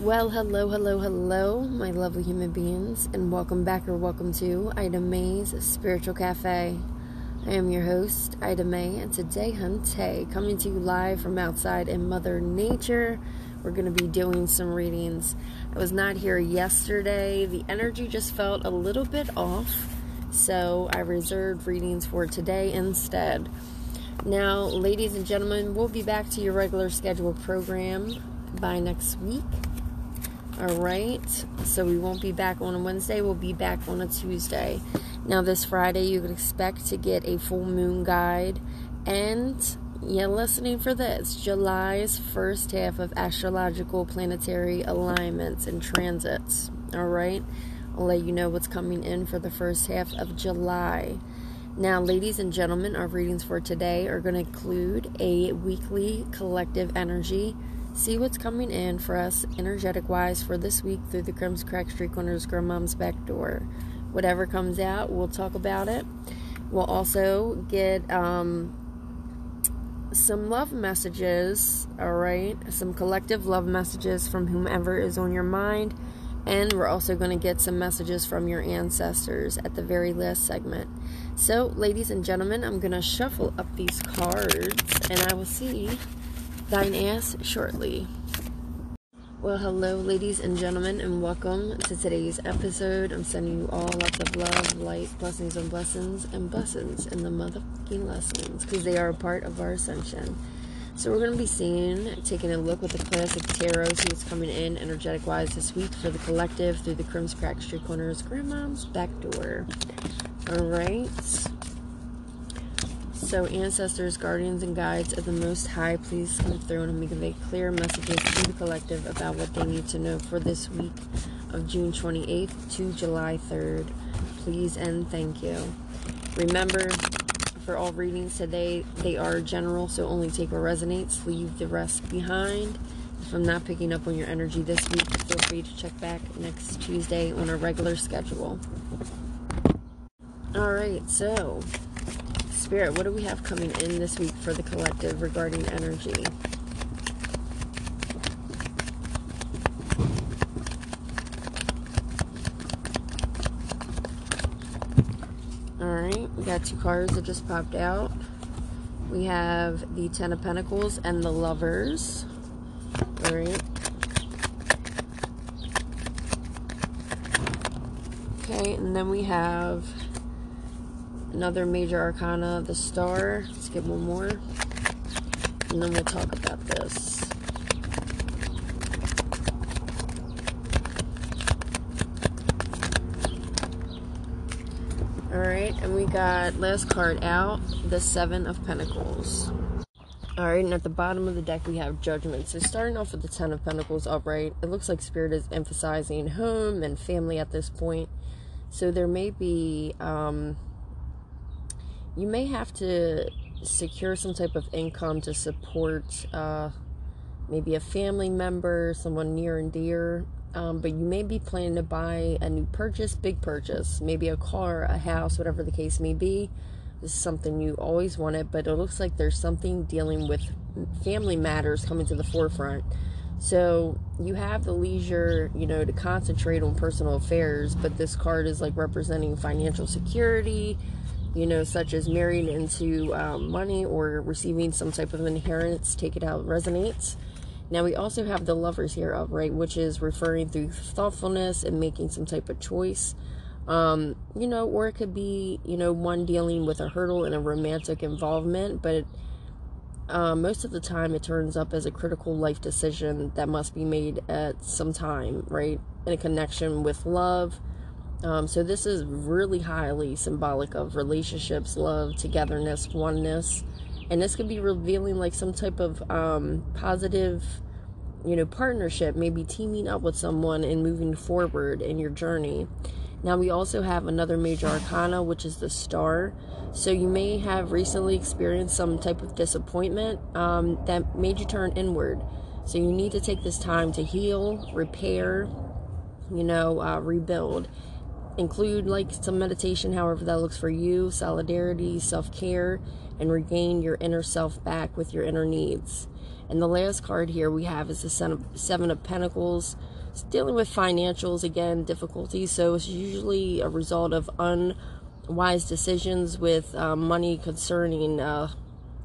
Well, hello, hello, hello, my lovely human beings, and welcome back or welcome to Ida May's Spiritual Cafe. I am your host, Ida May, and today, Hunte, coming to you live from outside in Mother Nature. We're going to be doing some readings. I was not here yesterday. The energy just felt a little bit off, so I reserved readings for today instead. Now, ladies and gentlemen, we'll be back to your regular scheduled program by next week. All right. So we won't be back on a Wednesday. We'll be back on a Tuesday. Now, this Friday, you can expect to get a full moon guide. And you're listening for this July's first half of astrological planetary alignments and transits. All right. I'll let you know what's coming in for the first half of July. Now, ladies and gentlemen, our readings for today are going to include a weekly collective energy see what's coming in for us energetic wise for this week through the Crimson Crack Street Corners Grandmom's back door. Whatever comes out, we'll talk about it. We'll also get um, some love messages, all right? Some collective love messages from whomever is on your mind. And we're also going to get some messages from your ancestors at the very last segment. So, ladies and gentlemen, I'm going to shuffle up these cards and I will see thine ass shortly. Well, hello, ladies and gentlemen, and welcome to today's episode. I'm sending you all lots of love, light, blessings, and blessings, and blessings and the motherfucking lessons because they are a part of our ascension. So, we're going to be seeing, taking a look with the classic tarot, see what's coming in energetic wise this week for the collective through the Crimson Crack Street Corners Grandmom's back door. All right. So, ancestors, guardians, and guides of the Most High, please come through and convey clear messages to the collective about what they need to know for this week of June 28th to July 3rd. Please and thank you. Remember, for all readings today, they are general, so only take what resonates, leave the rest behind. If I'm not picking up on your energy this week, feel free to check back next Tuesday on a regular schedule. All right, so Spirit, what do we have coming in this week for the collective regarding energy? Alright, we got two cards that just popped out. We have the Ten of Pentacles and the Lovers. Alright. Okay, and then we have another major arcana, the star. Let's get one more. And then we'll talk about this. Alright, and we got last card out, the Seven of Pentacles. Alright, and at the bottom of the deck we have Judgment. So starting off with the Ten of Pentacles upright, it looks like Spirit is emphasizing home and family at this point. So there may be um, you may have to secure some type of income to support uh, maybe a family member, someone near and dear. Um, but you may be planning to buy a new purchase, big purchase, maybe a car, a house, whatever the case may be. This is something you always wanted, but it looks like there's something dealing with family matters coming to the forefront. So you have the leisure, you know, to concentrate on personal affairs, but this card is like representing financial security, you know, such as marrying into um, money or receiving some type of inheritance, take it out resonates. Now we also have the lovers here upright, which is referring through thoughtfulness and making some type of choice. Um, you know, or it could be, you know, one dealing with a hurdle in a romantic involvement, but uh, most of the time it turns up as a critical life decision that must be made at some time, right? In a connection with love, um, so this is really highly symbolic of relationships, love, togetherness, oneness, and this could be revealing like some type of um, positive, you know, partnership, maybe teaming up with someone and moving forward in your journey. Now we also have another major arcana, which is the star. So you may have recently experienced some type of disappointment um, that made you turn inward. So you need to take this time to heal, repair, you know, uh, rebuild include like some meditation, however that looks for you, solidarity, self care, and regain your inner self back with your inner needs. And the last card here we have is the Seven of Pentacles. It's dealing with financials, again, difficulties. So it's usually a result of unwise decisions with uh, money concerning uh,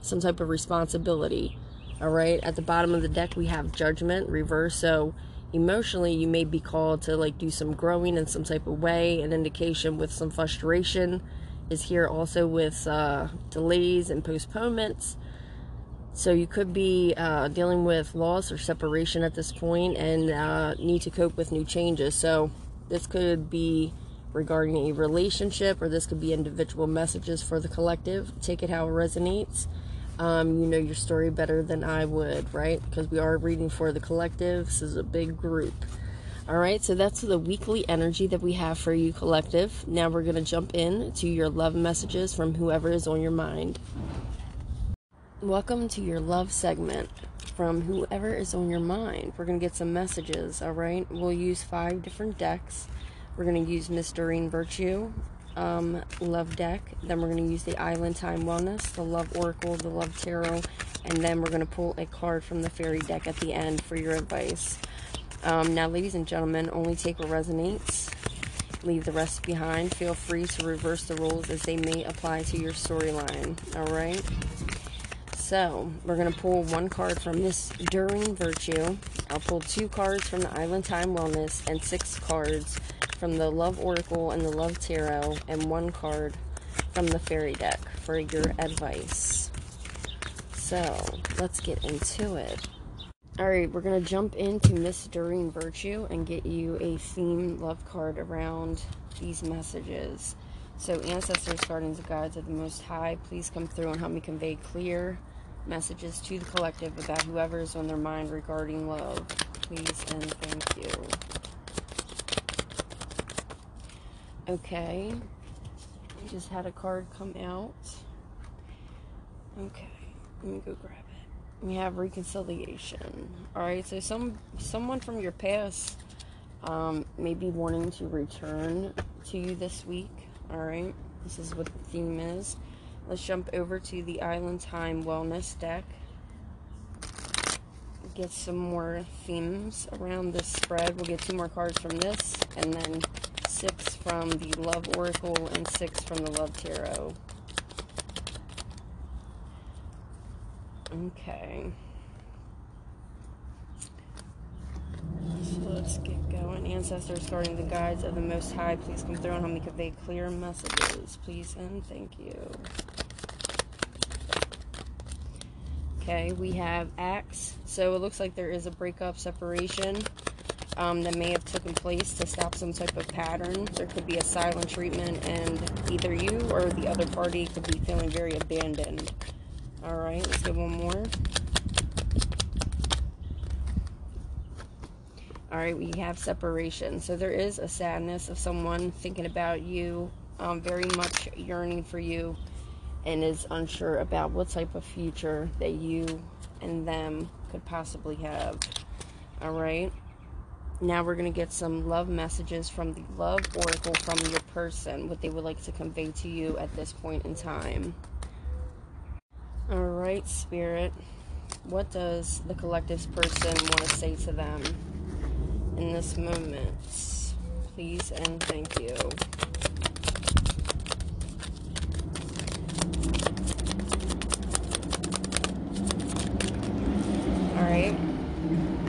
some type of responsibility. All right. At the bottom of the deck, we have Judgment, reverse. So emotionally, you may be called to like do some growing in some type of way. An indication with some frustration is here also with uh, delays and postponements. So you could be uh, dealing with loss or separation at this point and uh, need to cope with new changes. So this could be regarding a relationship or this could be individual messages for the collective. Take it how it resonates. Um, you know your story better than I would, right? Because we are reading for the collective. This is a big group. All right, so that's the weekly energy that we have for you, collective. Now we're going to jump in to your love messages from whoever is on your mind. Welcome to your love segment from whoever is on your mind. We're going to get some messages, all right? We'll use five different decks. We're going to use Miss Doreen Virtue, um, Love deck. Then we're going to use the Island Time Wellness, the Love Oracle, the Love Tarot, and then we're going to pull a card from the Fairy deck at the end for your advice. Um, now, ladies and gentlemen, only take what resonates. Leave the rest behind. Feel free to reverse the rules as they may apply to your storyline. All right? So, we're going to pull one card from this Doreen Virtue. I'll pull two cards from the Island Time Wellness and six cards from the Love Oracle and the Love Tarot, and one card from the Fairy deck for your advice. So, let's get into it. Alright, we're going to jump into Miss Doreen Virtue and get you a theme love card around these messages. So, ancestors, guardians, and guides of the Most High, please come through and help me convey clear, messages to the collective about whoever is on their mind regarding love. Please and thank you. Okay. Just had a card come out. Okay. Let me go grab it. We have reconciliation. Alright, so some someone from your past um, may be wanting to return to you this week. Alright. This is what the theme is. Let's jump over to the Island Time Wellness deck. Get some more themes around this spread. We'll get two more cards from this, and then six from the Love Oracle and six from the Love Tarot. Okay. So let's get going. Ancestors, guarding the guides of the Most High, please come through and help me convey clear messages. Please and thank you. Okay, we have Axe. So it looks like there is a breakup, separation um, that may have taken place to stop some type of pattern. There could be a silent treatment, and either you or the other party could be feeling very abandoned. All right, let's get one more. All right, we have separation. So there is a sadness of someone thinking about you, um, very much yearning for you and is unsure about what type of future that you and them could possibly have. All right. Now we're going to get some love messages from the love oracle from your person, what they would like to convey to you at this point in time. All right, spirit. What does the collective's person want to say to them in this moment? Please and thank you. All right.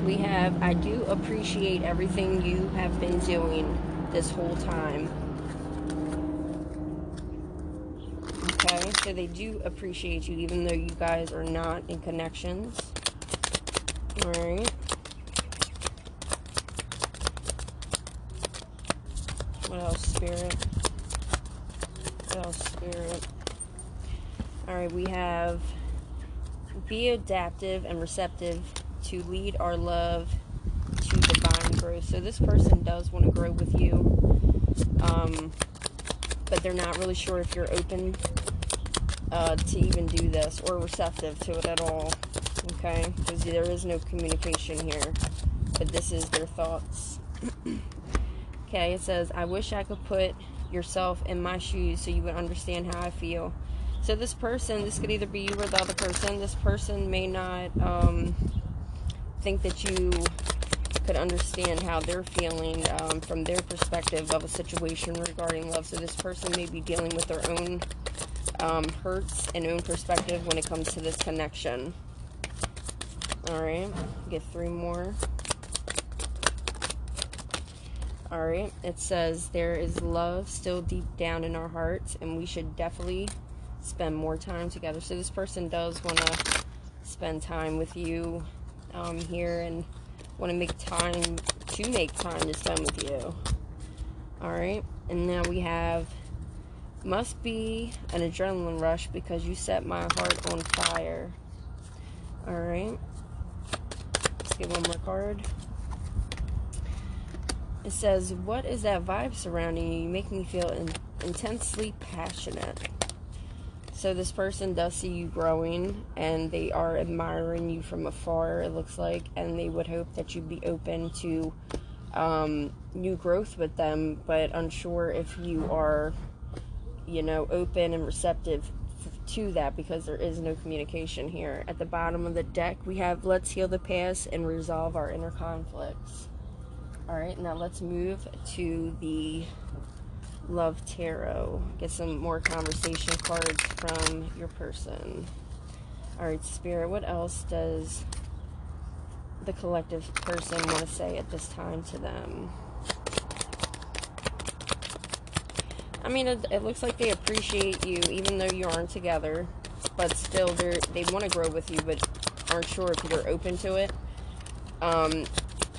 We have, I do appreciate everything you have been doing this whole time. Okay, so they do appreciate you even though you guys are not in connections. Alright. What else, Spirit? What else, Spirit? Alright, we have be adaptive and receptive to lead our love growth. So this person does want to grow with you, um, but they're not really sure if you're open uh, to even do this or receptive to it at all. Okay, because there is no communication here, but this is their thoughts. okay, it says, I wish I could put yourself in my shoes so you would understand how I feel. So this person, this could either be you or the other person. This person may not um, think that you could understand how they're feeling um, from their perspective of a situation regarding love. So this person may be dealing with their own um, hurts and own perspective when it comes to this connection. All right, get three more. All right, it says there is love still deep down in our hearts, and we should definitely spend more time together. So this person does want to spend time with you um, here and want to make time to make time to spend with you. All right, and now we have must be an adrenaline rush because you set my heart on fire. All right, let's get one more card. It says, What is that vibe surrounding you? You make me feel in- intensely passionate. So, this person does see you growing and they are admiring you from afar, it looks like, and they would hope that you'd be open to um, new growth with them, but unsure if you are, you know, open and receptive to that because there is no communication here. At the bottom of the deck, we have Let's Heal the Past and Resolve Our Inner Conflicts. All right, now let's move to the Love Tarot. Get some more conversation cards from your person. All right, Spirit, what else does the collective person want to say at this time to them? I mean, it, it looks like they appreciate you, even though you aren't together, but still, they they want to grow with you, but aren't sure if you're open to it. Um,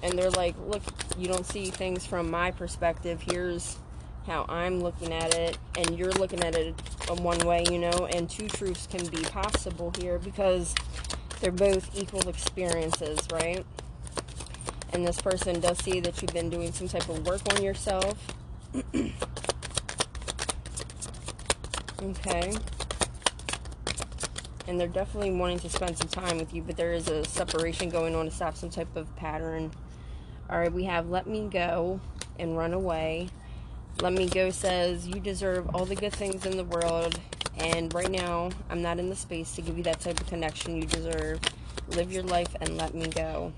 and they're like, look, you don't see things from my perspective. Here's how I'm looking at it, and you're looking at it one way, you know, and two truths can be possible here because they're both equal experiences, right? And this person does see that you've been doing some type of work on yourself. okay. And they're definitely wanting to spend some time with you, but there is a separation going on to stop some type of pattern all right, we have Let Me Go and Run Away. Let Me Go says, You deserve all the good things in the world, and right now, I'm not in the space to give you that type of connection you deserve. Live your life and let me go.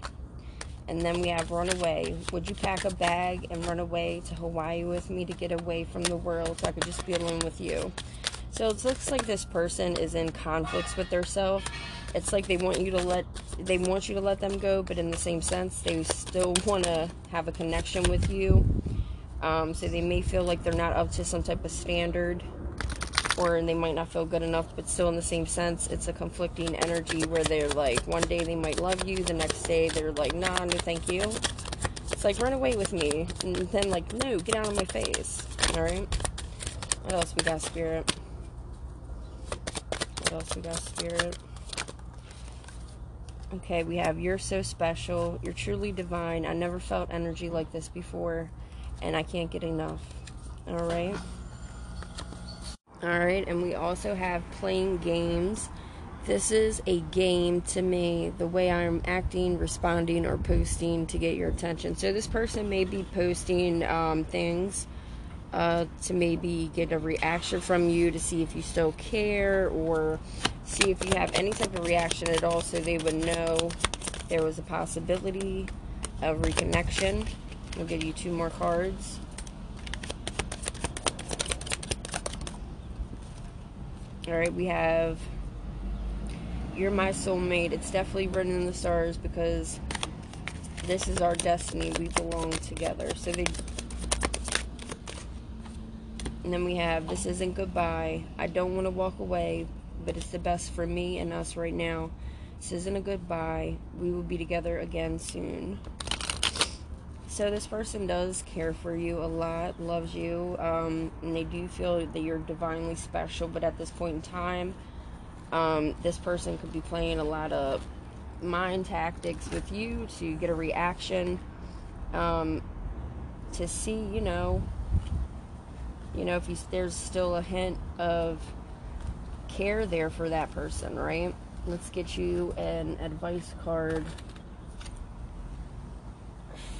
And then we have Run Away. Would you pack a bag and run away to Hawaii with me to get away from the world so I could just be alone with you? So it looks like this person is in conflicts with themselves it's like they want you to let they want you to let them go, but in the same sense, they still want to have a connection with you. Um, so they may feel like they're not up to some type of standard, or they might not feel good enough, but still in the same sense, it's a conflicting energy where they're like, one day they might love you, the next day they're like, nah, no, thank you. It's like, run away with me. And then, like, no, get out of my face. Alright? What else we got, Spirit? What else we got, Spirit? Okay, we have You're So Special. You're truly divine. I never felt energy like this before, and I can't get enough. All right. All right, and we also have playing games. This is a game to me, the way I'm acting, responding, or posting to get your attention. So, this person may be posting um, things uh, to maybe get a reaction from you to see if you still care or see if you have any type of reaction at all so they would know there was a possibility of reconnection. I'll give you two more cards. All right, we have You're My Soulmate. It's definitely written in the stars because this is our destiny. We belong together. So they. And then we have This Isn't Goodbye. I don't want to walk away, but it's the best for me and us right now. This isn't a goodbye. We will be together again soon. So this person does care for you a lot, loves you, um, and they do feel that you're divinely special. But at this point in time, um, this person could be playing a lot of mind tactics with you to get a reaction, um, to see, you know, you know, if you, there's still a hint of care there for that person, right? Let's get you an advice card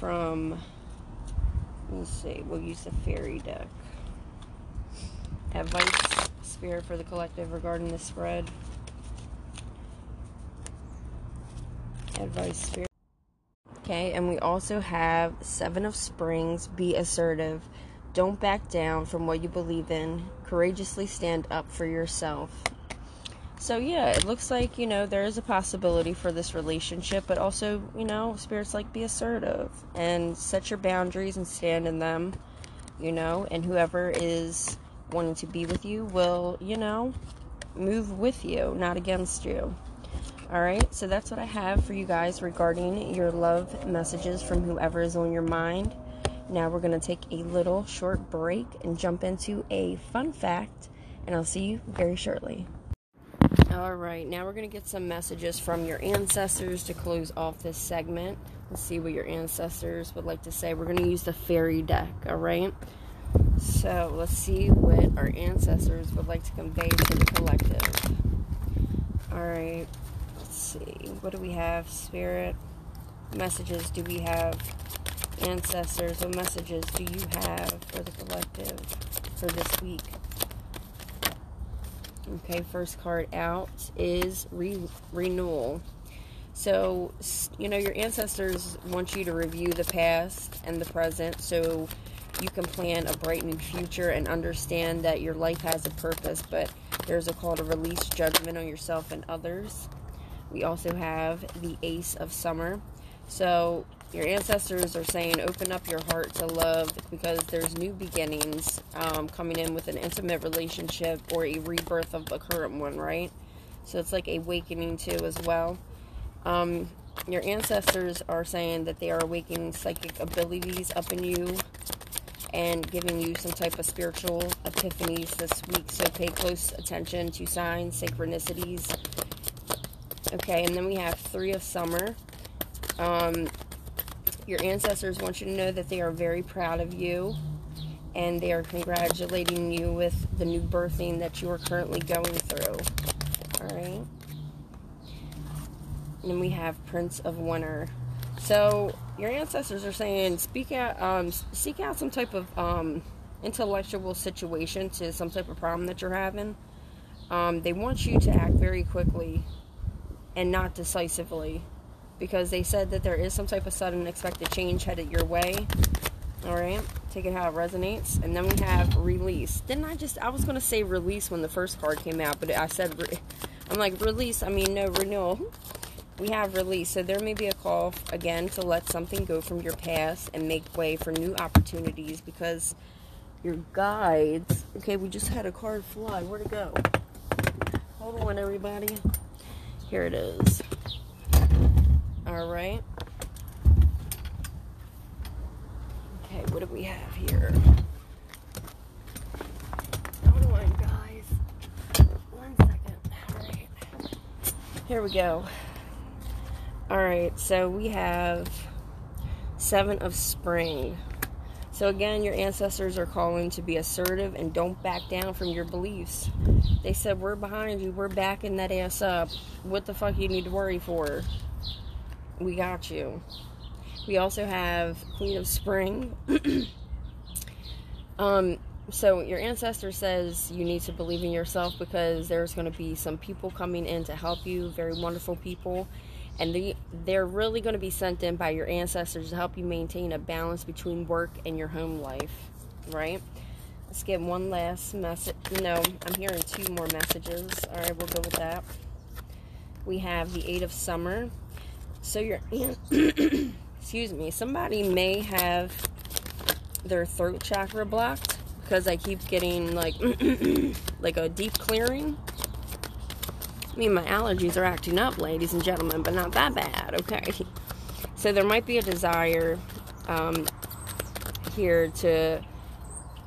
from, let me see, we'll use the fairy deck. Advice Spirit for the collective regarding the spread. Advice, Spirit. Okay, and we also have Seven of Springs. Be assertive. Don't back down from what you believe in. Courageously stand up for yourself. So, yeah, it looks like, you know, there is a possibility for this relationship, but also, you know, spirits like be assertive and set your boundaries and stand in them, you know, and whoever is wanting to be with you will, you know, move with you, not against you. All right, so that's what I have for you guys regarding your love messages from whoever is on your mind. Now we're going to take a little short break and jump into a fun fact, and I'll see you very shortly. All right, now we're going to get some messages from your ancestors to close off this segment. Let's see what your ancestors would like to say. We're going to use the fairy deck, all right? So let's see what our ancestors would like to convey to the collective. All right, let's see. What do we have? Spirit messages do we have? Ancestors, what messages do you have for the collective for this week? Okay, first card out is re- renewal. So, you know, your ancestors want you to review the past and the present so you can plan a bright new future and understand that your life has a purpose, but there's a call to release judgment on yourself and others. We also have the Ace of Summer. So, your ancestors are saying open up your heart to love because there's new beginnings um, coming in with an intimate relationship or a rebirth of the current one, right? So it's like awakening too as well. Um, your ancestors are saying that they are awakening psychic abilities up in you and giving you some type of spiritual epiphanies this week. So pay close attention to signs, synchronicities. Okay, and then we have three of summer. Um, your ancestors want you to know that they are very proud of you and they are congratulating you with the new birthing that you are currently going through. All right. And then we have Prince of Winter. So your ancestors are saying, speak out, um, seek out some type of um, intellectual situation to some type of problem that you're having. Um, they want you to act very quickly and not decisively because they said that there is some type of sudden expected change headed your way. All right, take it how it resonates. And then we have release. Didn't I just, I was going to say release when the first card came out, but I said, re- I'm like, release, I mean, no renewal. We have release. So there may be a call, again, to let something go from your past and make way for new opportunities because your guides, okay, we just had a card fly. Where'd it go? Hold on, everybody. Here it is. All right. Okay, what do we have here? Hold on, guys. One second. All right. Here we go. All right, so we have Seven of Spring. So again, your ancestors are calling to be assertive and don't back down from your beliefs. They said, We're behind you, we're backing that ass up. What the fuck you need to worry for? We got you. We also have Queen of Spring. um, so your ancestor says you need to believe in yourself because there's going to be some people coming in to help you, very wonderful people, and they they're really going to be sent in by your ancestors to help you maintain a balance between work and your home life, right? Let's get one last message. No, I'm hearing two more messages. All right, we'll go with that. We have the Eight of Summer. So your aunt excuse me, somebody may have their throat chakra blocked because I keep getting like like a deep clearing. I mean, my allergies are acting up, ladies and gentlemen, but not that bad, okay? So there might be a desire um, here to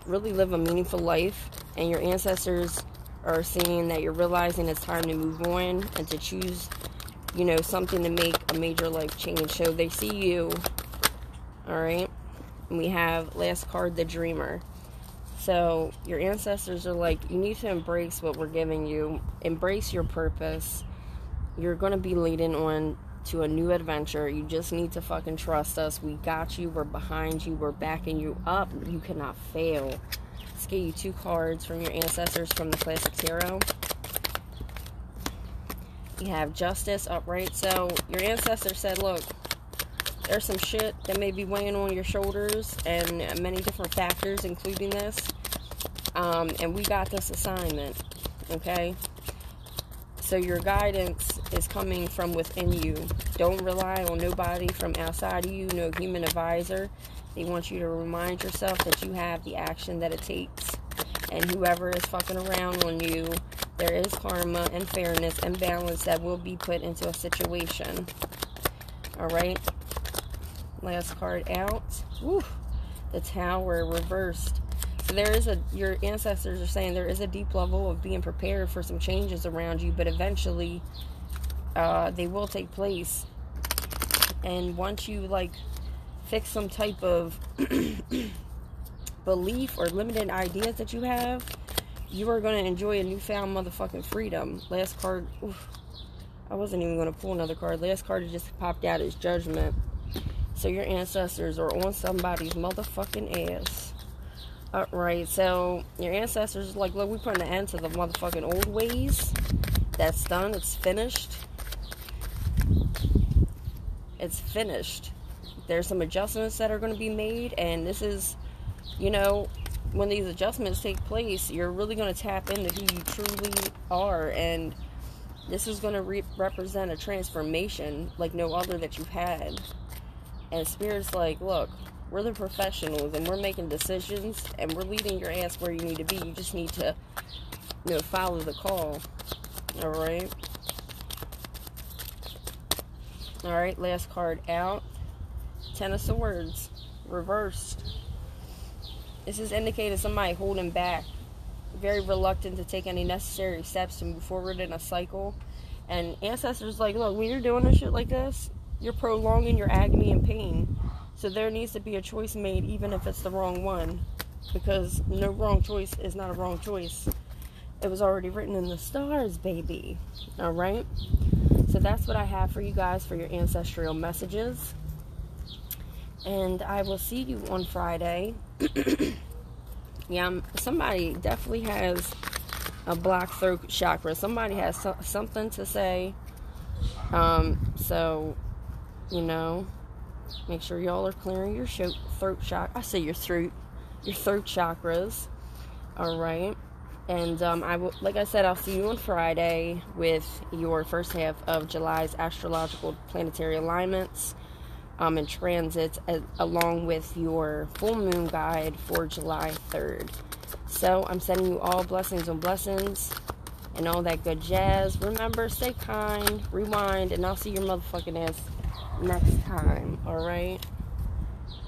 really live a meaningful life, and your ancestors are seeing that you're realizing it's time to move on and to choose you know, something to make a major life change. So they see you, all right? And we have last card, the dreamer. So your ancestors are like, you need to embrace what we're giving you, embrace your purpose. You're going to be leading on to a new adventure. You just need to fucking trust us. We got you. We're behind you. We're backing you up. You cannot fail. let's get you two cards from your ancestors from the Classic Tarot. You have Justice upright. So your ancestor said, look, there's some shit that may be weighing on your shoulders and many different factors, including this. Um, and we got this assignment, okay? So your guidance is coming from within you. Don't rely on nobody from outside of you, no human advisor. They want you to remind yourself that you have the action that it takes. And whoever is fucking around on you, there is karma and fairness and balance that will be put into a situation. Alright? Last card out. Woo! The Tower reversed. So there is a, your ancestors are saying there is a deep level of being prepared for some changes around you, but eventually uh, they will take place. And once you, like, fix some type of belief or limited ideas that you have, you are going to enjoy a newfound motherfucking freedom. Last card, oof, I wasn't even going to pull another card. Last card just popped out is Judgment. So your ancestors are on somebody's motherfucking ass. Alright, so your ancestors like, look, we're putting an end to the motherfucking old ways. That's done. It's finished. It's finished. There's some adjustments that are going to be made, and this is, you know, when these adjustments take place, you're really going to tap into who you truly are, and this is going to re- represent a transformation like no other that you've had. And Spirit's like, look, we're the professionals and we're making decisions and we're leading your ass where you need to be. You just need to, you know, follow the call. All right. All right, last card out. Ten of Swords, reversed. This is indicating somebody holding back, very reluctant to take any necessary steps to move forward in a cycle. And ancestors like, look, when you're doing a shit like this, you're prolonging your agony and pain. So there needs to be a choice made, even if it's the wrong one, because no wrong choice is not a wrong choice. It was already written in the stars, baby. All right. So that's what I have for you guys for your ancestral messages. And I will see you on Friday. yeah, somebody definitely has a black throat chakra. Somebody has so- something to say. Um, so, you know, Make sure y'all are clearing your throat chakra. I say your throat, your throat chakras. All right. And um, I will, like I said, I'll see you on Friday with your first half of July's astrological planetary alignments um, and transits, as, along with your full moon guide for July 3rd. So I'm sending you all blessings on blessings and all that good jazz. Remember, stay kind, rewind, and I'll see your motherfucking ass next time, alright?